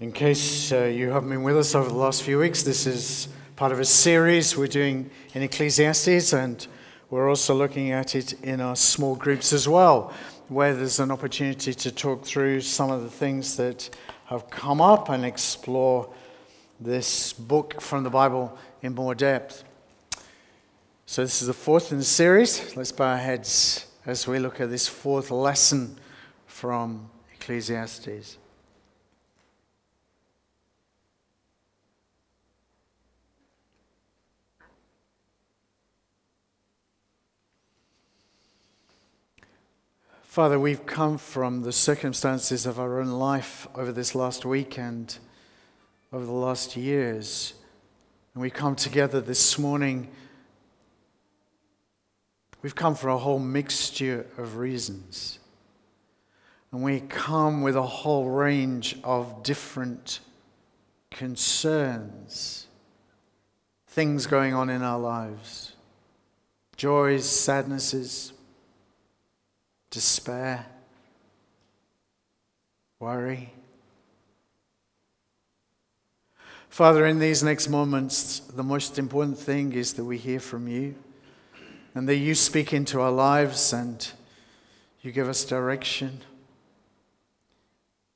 In case uh, you haven't been with us over the last few weeks, this is part of a series we're doing in Ecclesiastes, and we're also looking at it in our small groups as well, where there's an opportunity to talk through some of the things that have come up and explore this book from the Bible in more depth. So, this is the fourth in the series. Let's bow our heads as we look at this fourth lesson from Ecclesiastes. Father, we've come from the circumstances of our own life over this last week and over the last years. And we come together this morning. We've come for a whole mixture of reasons. And we come with a whole range of different concerns, things going on in our lives, joys, sadnesses, despair, worry. Father, in these next moments, the most important thing is that we hear from you and that you speak into our lives and you give us direction.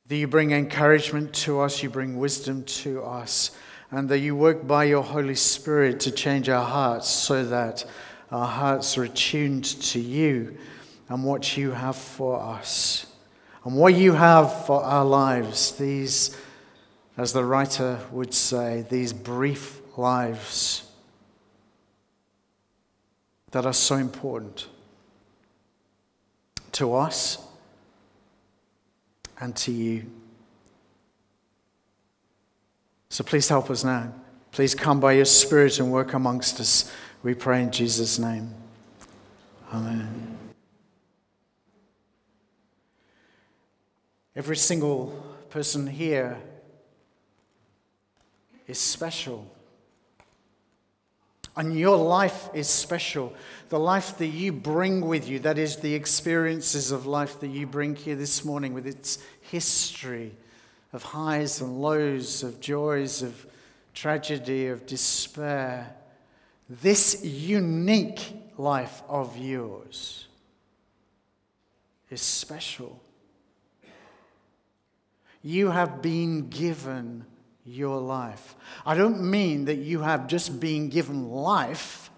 That you bring encouragement to us, you bring wisdom to us, and that you work by your Holy Spirit to change our hearts so that our hearts are attuned to you and what you have for us and what you have for our lives. These, as the writer would say, these brief lives that are so important to us and to you. So please help us now. Please come by your Spirit and work amongst us. We pray in Jesus' name. Amen. Every single person here is special. And your life is special. The life that you bring with you, that is the experiences of life that you bring here this morning with its history of highs and lows, of joys, of tragedy, of despair. This unique life of yours is special. You have been given your life. I don't mean that you have just been given life,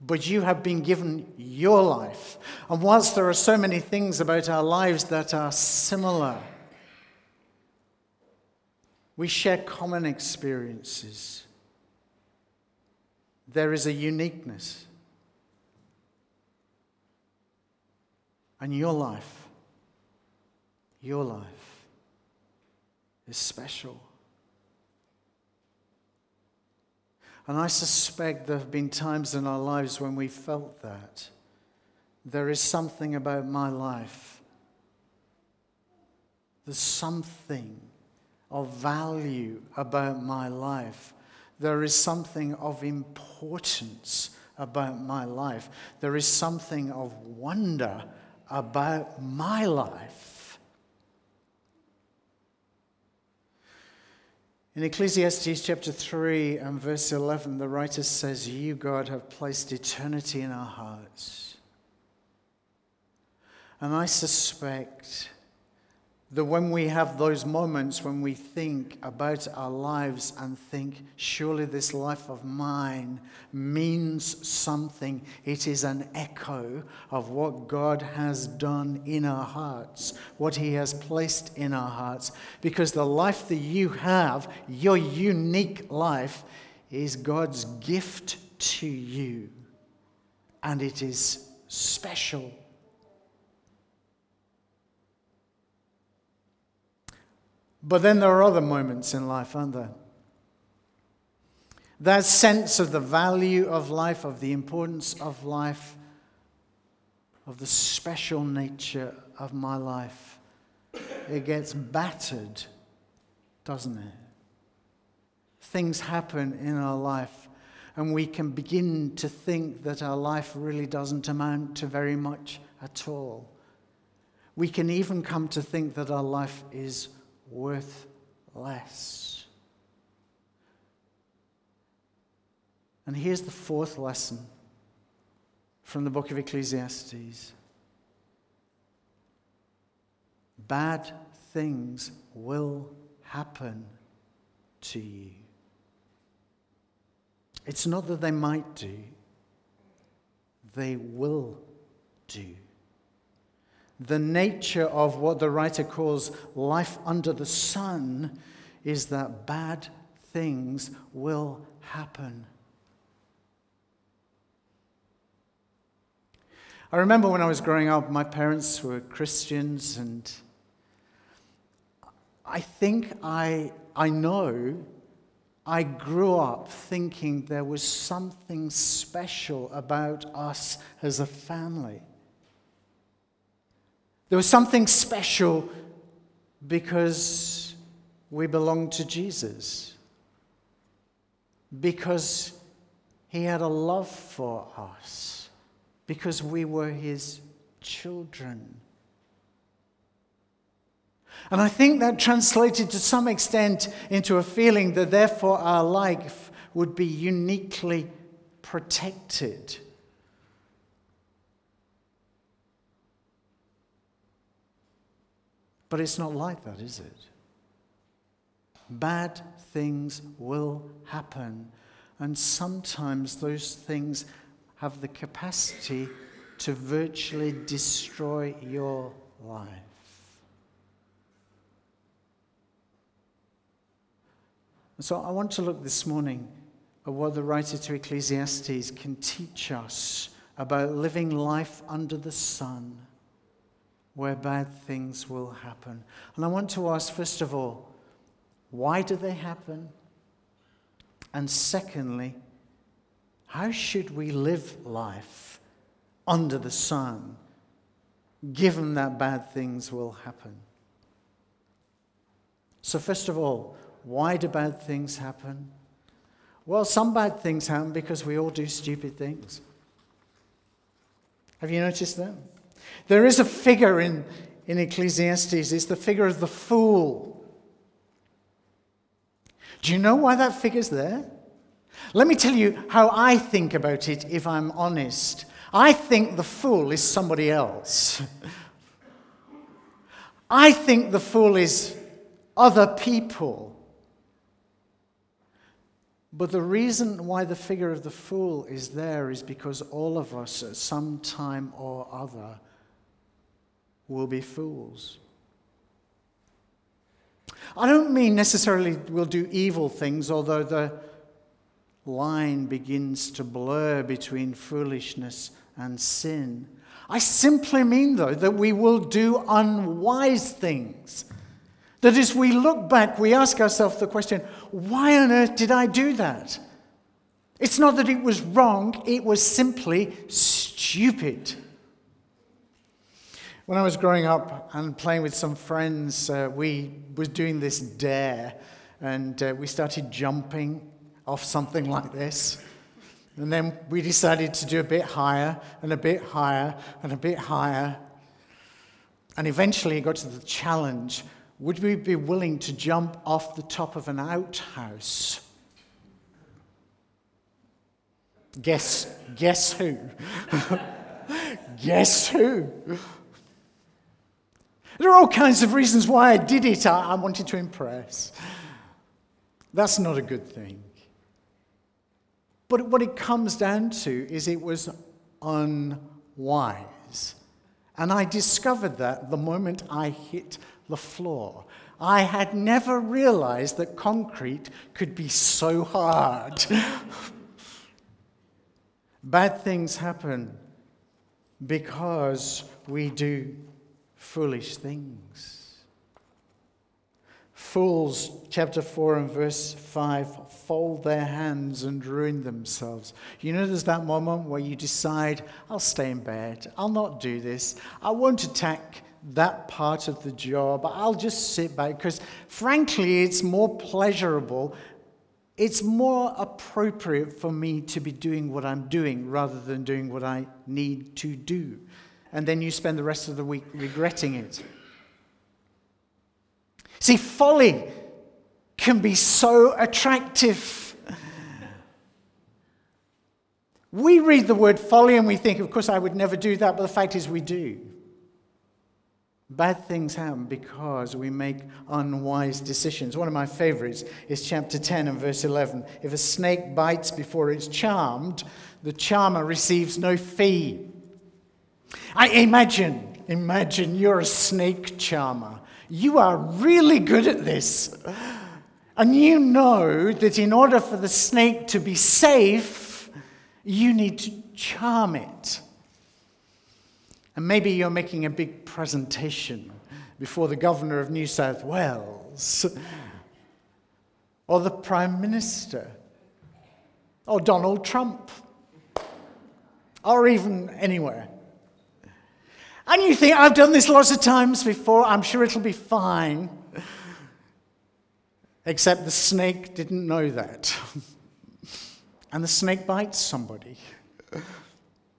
but you have been given your life. And whilst there are so many things about our lives that are similar, we share common experiences. There is a uniqueness. And your life your life is special. And I suspect there have been times in our lives when we felt that. There is something about my life. There's something of value about my life. There is something of importance about my life. There is something of wonder about my life. In Ecclesiastes chapter 3 and verse 11, the writer says, You, God, have placed eternity in our hearts. And I suspect that when we have those moments when we think about our lives and think, surely this life of mine means something, it is an echo of what God has done in our hearts, what He has placed in our hearts. Because the life that you have, your unique life, is God's gift to you. And it is special. But then there are other moments in life, aren't there? That sense of the value of life, of the importance of life, of the special nature of my life, it gets battered, doesn't it? Things happen in our life, and we can begin to think that our life really doesn't amount to very much at all. We can even come to think that our life is worth less. And here's the fourth lesson from the book of Ecclesiastes bad things will happen to you. It's not that they might do, they will do. The nature of what the writer calls life under the sun is that bad things will happen. I remember when I was growing up, my parents were Christians, and I think I, I know I grew up thinking there was something special about us as a family. There was something special because we belonged to Jesus, because he had a love for us, because we were his children. And I think that translated to some extent into a feeling that therefore our life would be uniquely protected. But it's not like that, is it? Bad things will happen, and sometimes those things have the capacity to virtually destroy your life. so I want to look this morning at what the writer to Ecclesiastes can teach us about living life under the sun where bad things will happen. And I want to ask, first of all, why do they happen? And secondly, how should we live life under the sun, given that bad things will happen? So, first of all, why do bad things happen? Well, some bad things happen because we all do stupid things. Have you noticed that? There is a figure in, in Ecclesiastes, it's the figure of the fool. Do you know why that figure's there? Let me tell you how I think about it if I'm honest. I think the fool is somebody else. I think the fool is other people. But the reason why the figure of the fool is there is because all of us, at some time or other, will be fools. I don't mean necessarily we'll do evil things, although the line begins to blur between foolishness and sin. I simply mean, though, that we will do unwise things that as we look back, we ask ourselves the question why on earth did I do that? It's not that it was wrong, it was simply stupid. When I was growing up and playing with some friends, uh, we were doing this dare, and uh, we started jumping off something like this. And then we decided to do a bit higher and a bit higher and a bit higher. And eventually it got to the challenge would we be willing to jump off the top of an outhouse? Guess, guess who? guess who? There are all kinds of reasons why I did it. I, I wanted to impress. That's not a good thing. But what it comes down to is it was unwise. And I discovered that the moment I hit the floor. I had never realized that concrete could be so hard. Bad things happen because we do foolish things. Fools, chapter 4 and verse 5, fold their hands and ruin themselves. You know, there's that moment where you decide, I'll stay in bed, I'll not do this, I won't attack that part of the job. I'll just sit back because, frankly, it's more pleasurable. It's more appropriate for me to be doing what I'm doing rather than doing what I need to do. And then you spend the rest of the week regretting it. See, folly can be so attractive. We read the word folly and we think, of course, I would never do that, but the fact is, we do. Bad things happen because we make unwise decisions. One of my favorites is chapter 10 and verse 11. If a snake bites before it's charmed, the charmer receives no fee. I imagine, imagine you're a snake charmer. You are really good at this. And you know that in order for the snake to be safe, you need to charm it. And maybe you're making a big presentation before the governor of New South Wales, or the prime minister, or Donald Trump, or even anywhere. And you think, I've done this lots of times before, I'm sure it'll be fine. Except the snake didn't know that. and the snake bites somebody.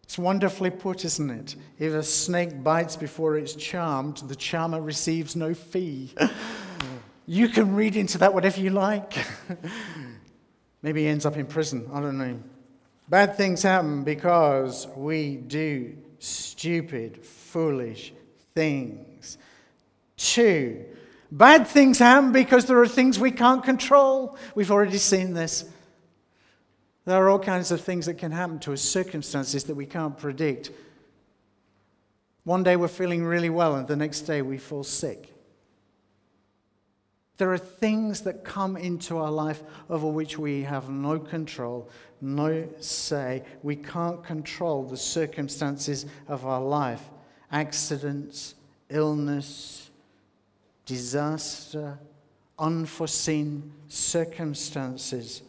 It's wonderfully put, isn't it? If a snake bites before it's charmed, the charmer receives no fee. you can read into that whatever you like. Maybe he ends up in prison. I don't know. Bad things happen because we do stupid, foolish things. Two, bad things happen because there are things we can't control. We've already seen this. There are all kinds of things that can happen to us, circumstances that we can't predict. One day we're feeling really well, and the next day we fall sick. There are things that come into our life over which we have no control, no say. We can't control the circumstances of our life accidents, illness, disaster, unforeseen circumstances.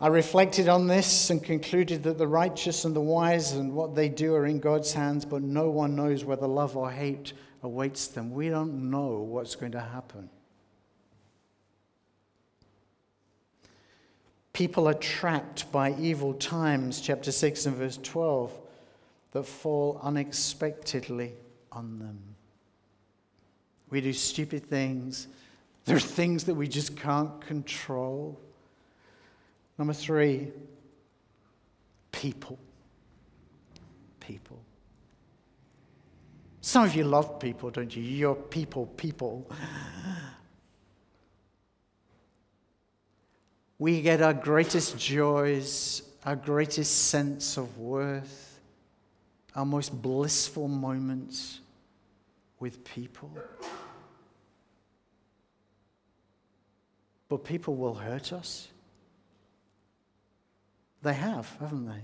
I reflected on this and concluded that the righteous and the wise and what they do are in God's hands, but no one knows whether love or hate awaits them. We don't know what's going to happen. People are trapped by evil times, chapter 6 and verse 12, that fall unexpectedly on them. We do stupid things. There are things that we just can't control. Number three, people. People. Some of you love people, don't you? You're people, people. We get our greatest joys, our greatest sense of worth, our most blissful moments with people. But people will hurt us. They have, haven't they?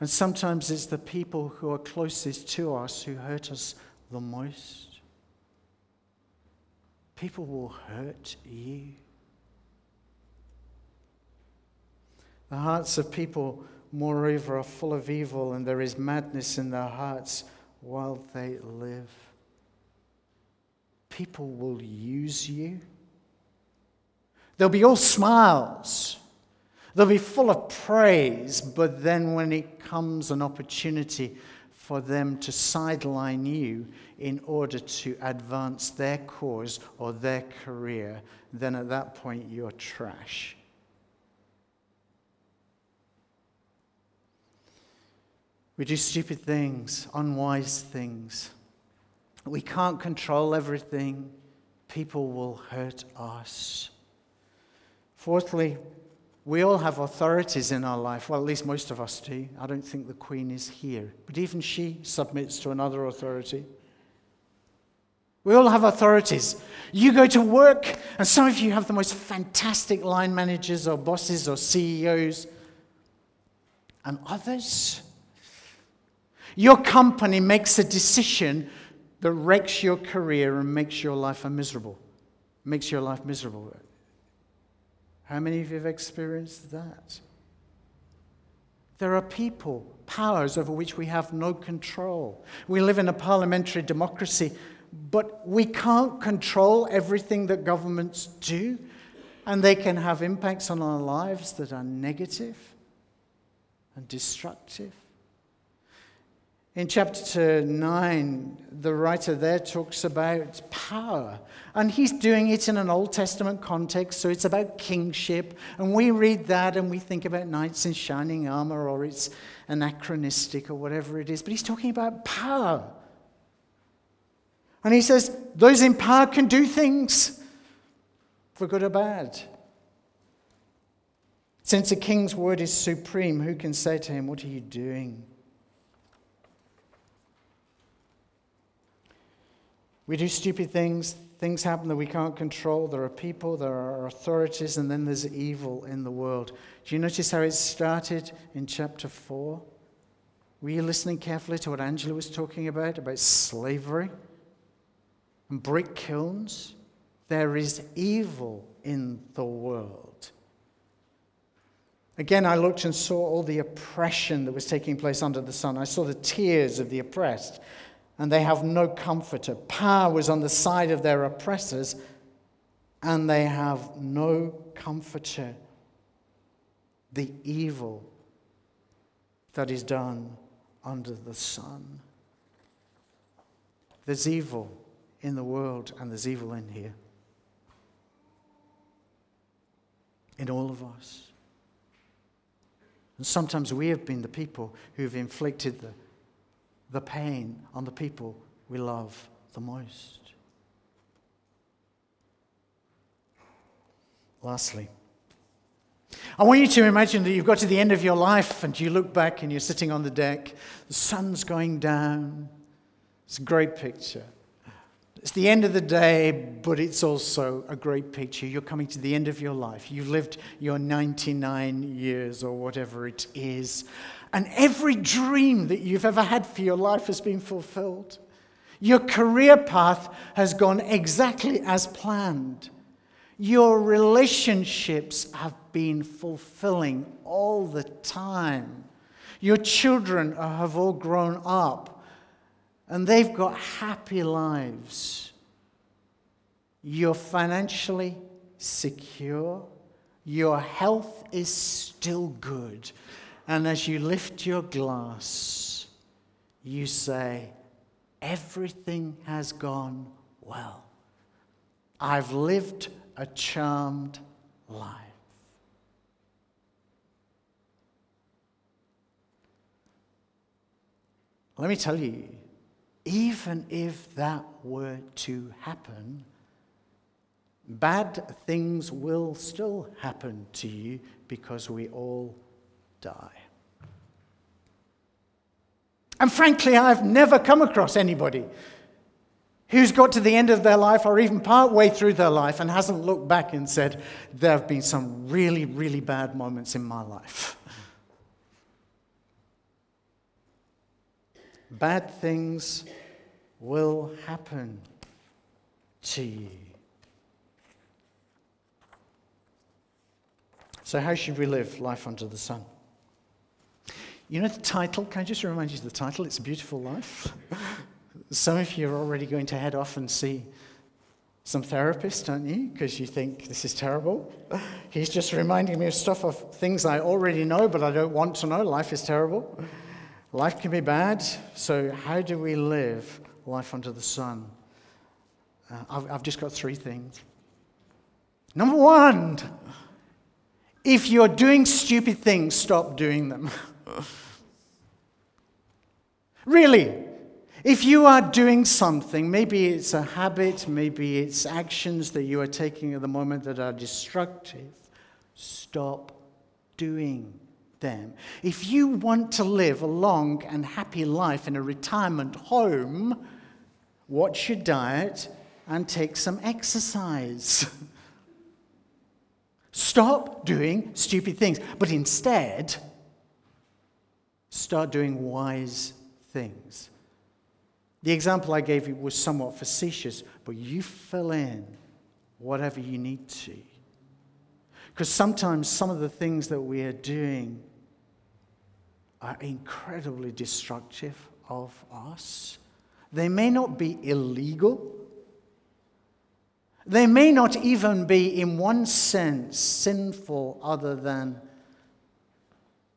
And sometimes it's the people who are closest to us who hurt us the most. People will hurt you. The hearts of people, moreover, are full of evil, and there is madness in their hearts while they live. People will use you. They'll be all smiles They'll be full of praise, but then when it comes an opportunity for them to sideline you in order to advance their cause or their career, then at that point you're trash. We do stupid things, unwise things. We can't control everything. People will hurt us. Fourthly, we all have authorities in our life. Well, at least most of us do. I don't think the Queen is here. But even she submits to another authority. We all have authorities. You go to work, and some of you have the most fantastic line managers or bosses or CEOs, and others. Your company makes a decision that wrecks your career and makes your life miserable. Makes your life miserable. How many of you have experienced that? There are people, powers over which we have no control. We live in a parliamentary democracy, but we can't control everything that governments do, and they can have impacts on our lives that are negative and destructive. In chapter 9, the writer there talks about power. And he's doing it in an Old Testament context, so it's about kingship. And we read that and we think about knights in shining armor, or it's anachronistic, or whatever it is. But he's talking about power. And he says, those in power can do things for good or bad. Since a king's word is supreme, who can say to him, What are you doing? We do stupid things. Things happen that we can't control. There are people, there are authorities, and then there's evil in the world. Do you notice how it started in chapter 4? Were you listening carefully to what Angela was talking about, about slavery and brick kilns? There is evil in the world. Again, I looked and saw all the oppression that was taking place under the sun. I saw the tears of the oppressed and they have no comforter. Power was on the side of their oppressors, and they have no comforter. The evil that is done under the sun. There's evil in the world, and there's evil in here. In all of us. And sometimes we have been the people who've inflicted the the pain on the people we love the most. Lastly, I want you to imagine that you've got to the end of your life and you look back and you're sitting on the deck, the sun's going down. It's a great picture. It's the end of the day, but it's also a great picture. You're coming to the end of your life. You've lived your 99 years or whatever it is, and every dream that you've ever had for your life has been fulfilled. Your career path has gone exactly as planned. Your relationships have been fulfilling all the time. Your children have all grown up and they've got happy lives. You're financially secure. Your health is still good. And as you lift your glass, you say, Everything has gone well. I've lived a charmed life. Let me tell you, even if that were to happen, bad things will still happen to you because we all die. And frankly, I've never come across anybody who's got to the end of their life or even part way through their life and hasn't looked back and said, There have been some really, really bad moments in my life. Bad things will happen to you. So, how should we live life under the sun? You know the title? Can I just remind you of the title? It's a Beautiful Life. Some of you are already going to head off and see some therapist, aren't you? Because you think this is terrible. He's just reminding me of stuff of things I already know, but I don't want to know. Life is terrible. Life can be bad. So, how do we live life under the sun? Uh, I've, I've just got three things. Number one, if you're doing stupid things, stop doing them. really, if you are doing something, maybe it's a habit, maybe it's actions that you are taking at the moment that are destructive, stop doing them. If you want to live a long and happy life in a retirement home, watch your diet and take some exercise. Stop doing stupid things, but instead, start doing wise things. The example I gave you was somewhat facetious, but you fill in whatever you need to. Because sometimes some of the things that we are doing are incredibly destructive of us. They may not be illegal. They may not even be, in one sense, sinful, other than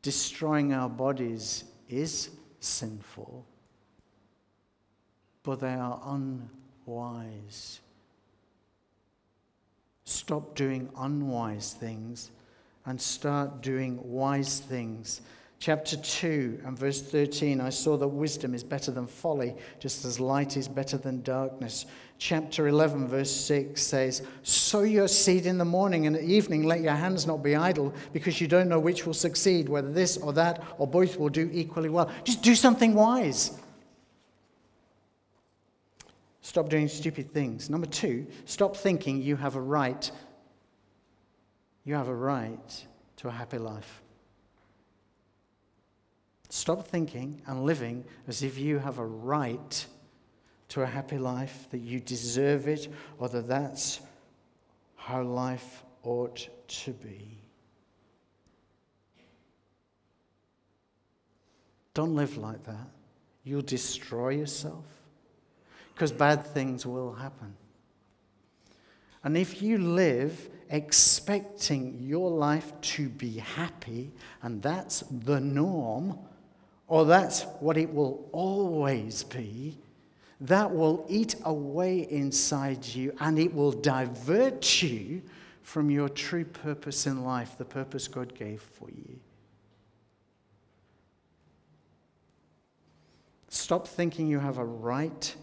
destroying our bodies is sinful. but they are unwise. Stop doing unwise things and start doing wise things. Chapter 2 and verse 13 I saw that wisdom is better than folly, just as light is better than darkness. Chapter 11, verse 6 says, Sow your seed in the morning and at evening, let your hands not be idle, because you don't know which will succeed, whether this or that or both will do equally well. Just do something wise. Stop doing stupid things. Number two, stop thinking you have a right. You have a right to a happy life. Stop thinking and living as if you have a right to a happy life, that you deserve it, or that that's how life ought to be. Don't live like that. You'll destroy yourself because bad things will happen. And if you live expecting your life to be happy, and that's the norm, or that's what it will always be, that will eat away inside you and it will divert you from your true purpose in life, the purpose God gave for you. Stop thinking you have a right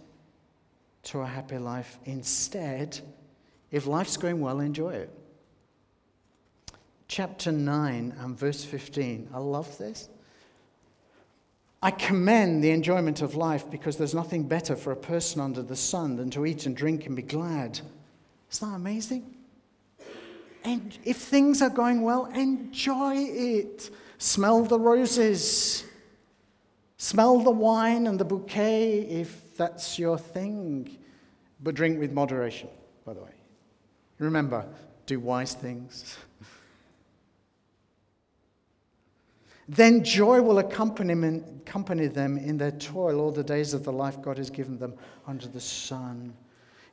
to a happy life. Instead, if life's going well, enjoy it. Chapter 9 and verse 15. I love this. I commend the enjoyment of life because there's nothing better for a person under the sun than to eat and drink and be glad. Isn't that amazing? And if things are going well, enjoy it. Smell the roses. Smell the wine and the bouquet if that's your thing. But drink with moderation, by the way. Remember, do wise things. then joy will accompany, them in their toil all the days of the life God has given them under the sun.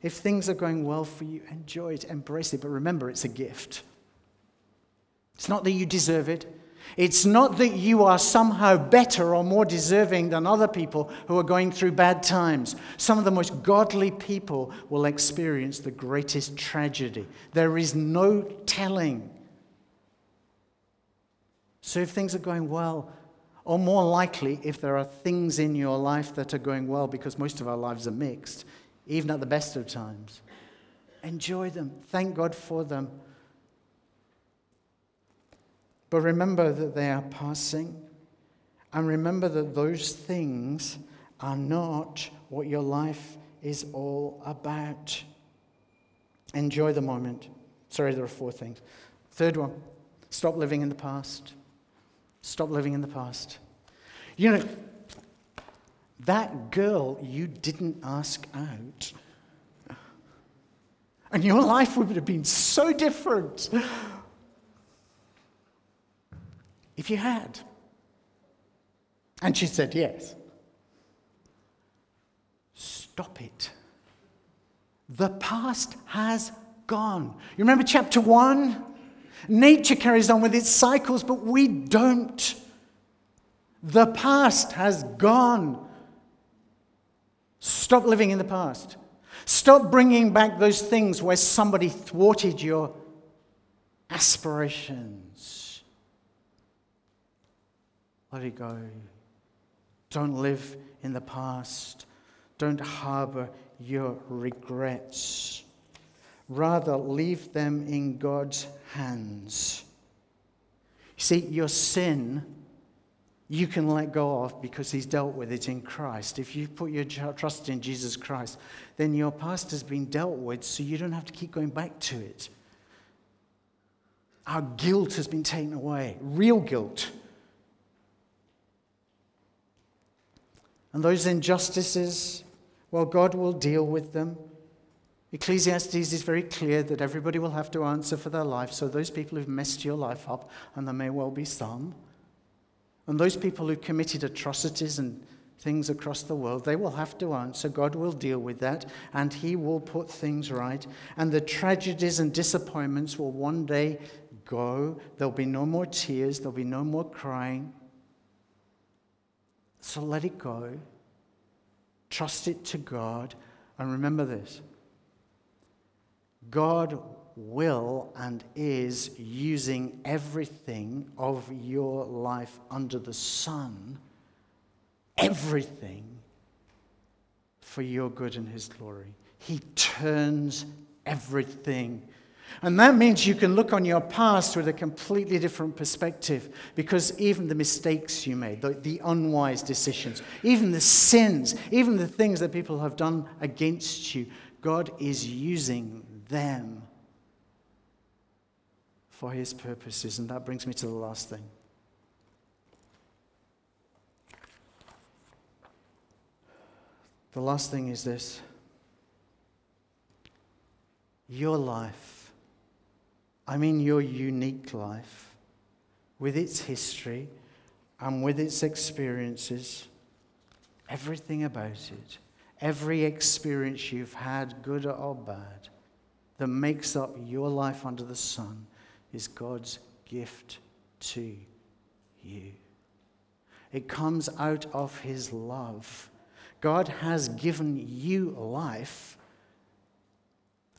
If things are going well for you, enjoy it, embrace it. But remember, it's a gift. It's not that you deserve it, it's not that you are somehow better or more deserving than other people who are going through bad times. Some of the most godly people will experience the greatest tragedy. There is no telling. So, if things are going well, or more likely, if there are things in your life that are going well, because most of our lives are mixed, even at the best of times, enjoy them. Thank God for them. But remember that they are passing. And remember that those things are not what your life is all about. Enjoy the moment. Sorry, there are four things. Third one stop living in the past. Stop living in the past. You know, that girl you didn't ask out, and your life would have been so different if you had. And she said, Yes. Stop it. The past has gone. You remember chapter one? Nature carries on with its cycles, but we don't. The past has gone. Stop living in the past. Stop bringing back those things where somebody thwarted your aspirations. Let it go. Don't live in the past. Don't harbor your regrets. Rather, leave them in God's hands. See, your sin, you can let go of because He's dealt with it in Christ. If you put your trust in Jesus Christ, then your past has been dealt with, so you don't have to keep going back to it. Our guilt has been taken away, real guilt. And those injustices, well, God will deal with them. Ecclesiastes is very clear that everybody will have to answer for their life. So, those people who've messed your life up, and there may well be some, and those people who committed atrocities and things across the world, they will have to answer. God will deal with that, and He will put things right. And the tragedies and disappointments will one day go. There'll be no more tears, there'll be no more crying. So let it go. Trust it to God. And remember this God will and is using everything of your life under the sun, everything for your good and His glory. He turns everything. And that means you can look on your past with a completely different perspective because even the mistakes you made, the, the, unwise decisions, even the sins, even the things that people have done against you, God is using them for his purposes. And that brings me to the last thing. The last thing is this your life, I mean your unique life, with its history and with its experiences, everything about it, every experience you've had, good or bad, that makes up your life under the sun is God's gift to you. It comes out of His love. God has given you life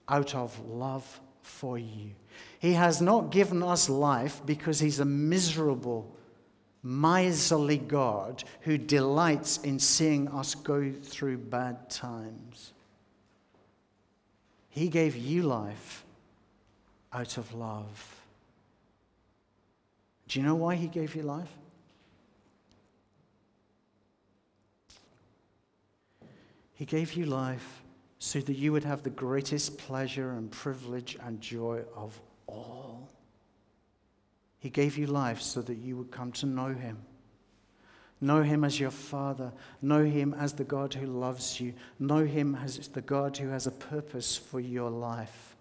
out of love for you. He has not given us life because He's a miserable, miserly God who delights in seeing us go through bad times. He gave you life out of love. Do you know why He gave you life? He gave you life so that you would have the greatest pleasure and privilege and joy of all. He gave you life so that you would come to know Him. Know Him as your Father. Know Him as the God who loves you. Know Him as the God who has a purpose for your life.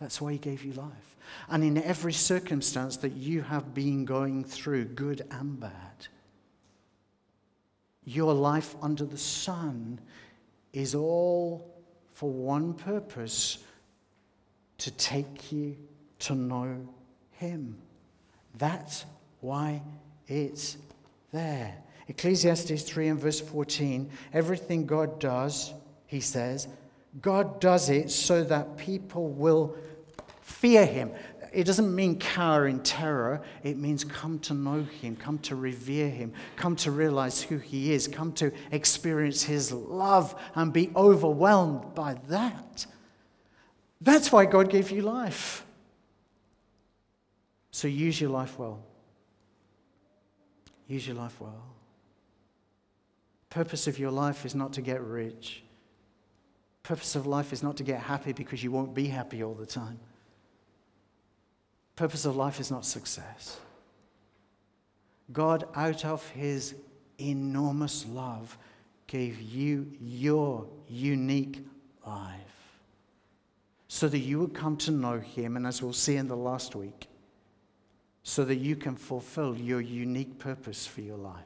That's why He gave you life. And in every circumstance that you have been going through, good and bad, your life under the sun is all for one purpose to take you to know Him. That's why it's there. Ecclesiastes 3 and verse 14 everything God does, he says, God does it so that people will fear him. It doesn't mean cower in terror. It means come to know him, come to revere him, come to realize who he is, come to experience his love and be overwhelmed by that. That's why God gave you life. So use your life well. Use your life well. Purpose of your life is not to get rich. Purpose of life is not to get happy because you won't be happy all the time. Purpose of life is not success. God, out of his enormous love, gave you your unique life so that you would come to know him, and as we'll see in the last week, so that you can fulfill your unique purpose for your life.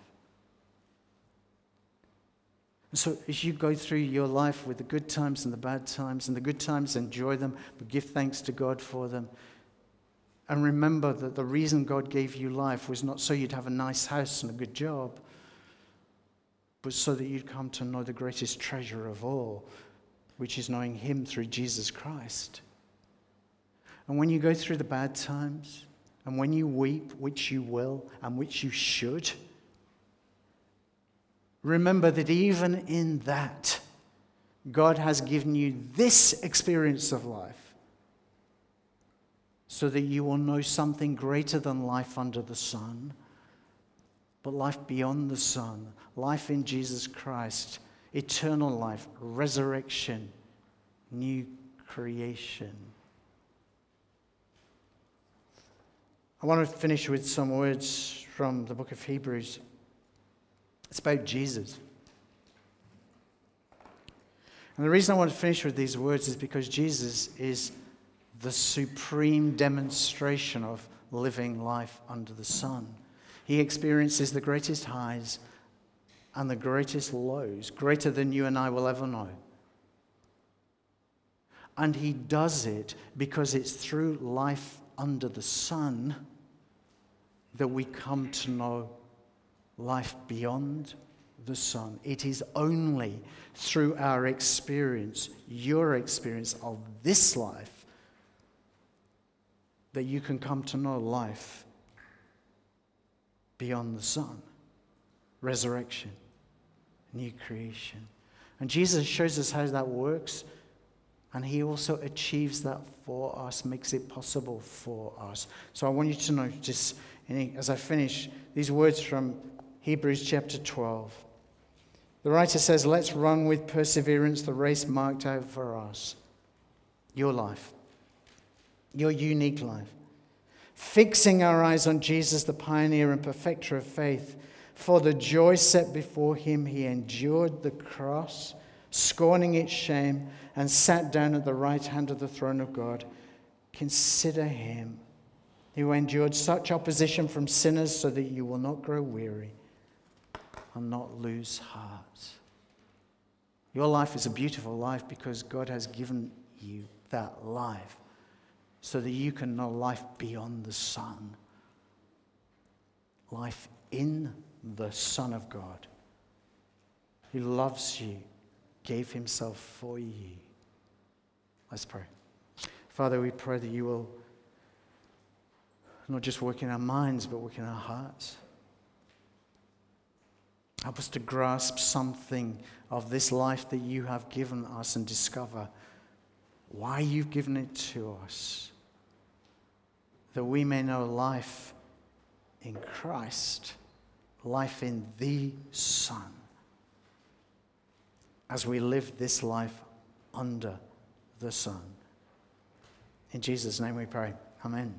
So, as you go through your life with the good times and the bad times, and the good times, enjoy them, but give thanks to God for them. And remember that the reason God gave you life was not so you'd have a nice house and a good job, but so that you'd come to know the greatest treasure of all, which is knowing Him through Jesus Christ. And when you go through the bad times, and when you weep, which you will and which you should, remember that even in that, God has given you this experience of life so that you will know something greater than life under the sun, but life beyond the sun, life in Jesus Christ, eternal life, resurrection, new creation. I want to finish with some words from the book of Hebrews. It's about Jesus. And the reason I want to finish with these words is because Jesus is the supreme demonstration of living life under the sun. He experiences the greatest highs and the greatest lows, greater than you and I will ever know. And he does it because it's through life under the sun that we come to know life beyond the sun. It is only through our experience, your experience of this life, that you can come to know life beyond the sun, resurrection, new creation. And Jesus shows us how that works. And he also achieves that for us, makes it possible for us. So I want you to just as I finish, these words from Hebrews chapter 12. The writer says, Let's run with perseverance the race marked out for us. Your life, your unique life. Fixing our eyes on Jesus, the pioneer and perfecter of faith. For the joy set before him, he endured the cross, scorning its shame, and sat down at the right hand of the throne of God. Consider him who endured such opposition from sinners so that you will not grow weary and not lose heart. Your life is a beautiful life because God has given you that life so that you can know life beyond the sun, life in the Son of God who loves you, gave himself for you. Let's pray. Father, we pray that you will not just work in our minds, but work in our hearts. Help us to grasp something of this life that you have given us and discover why you've given it to us. That we may know life in Christ, life in the Son, as we live this life under the sun. In Jesus' name we pray. Amen.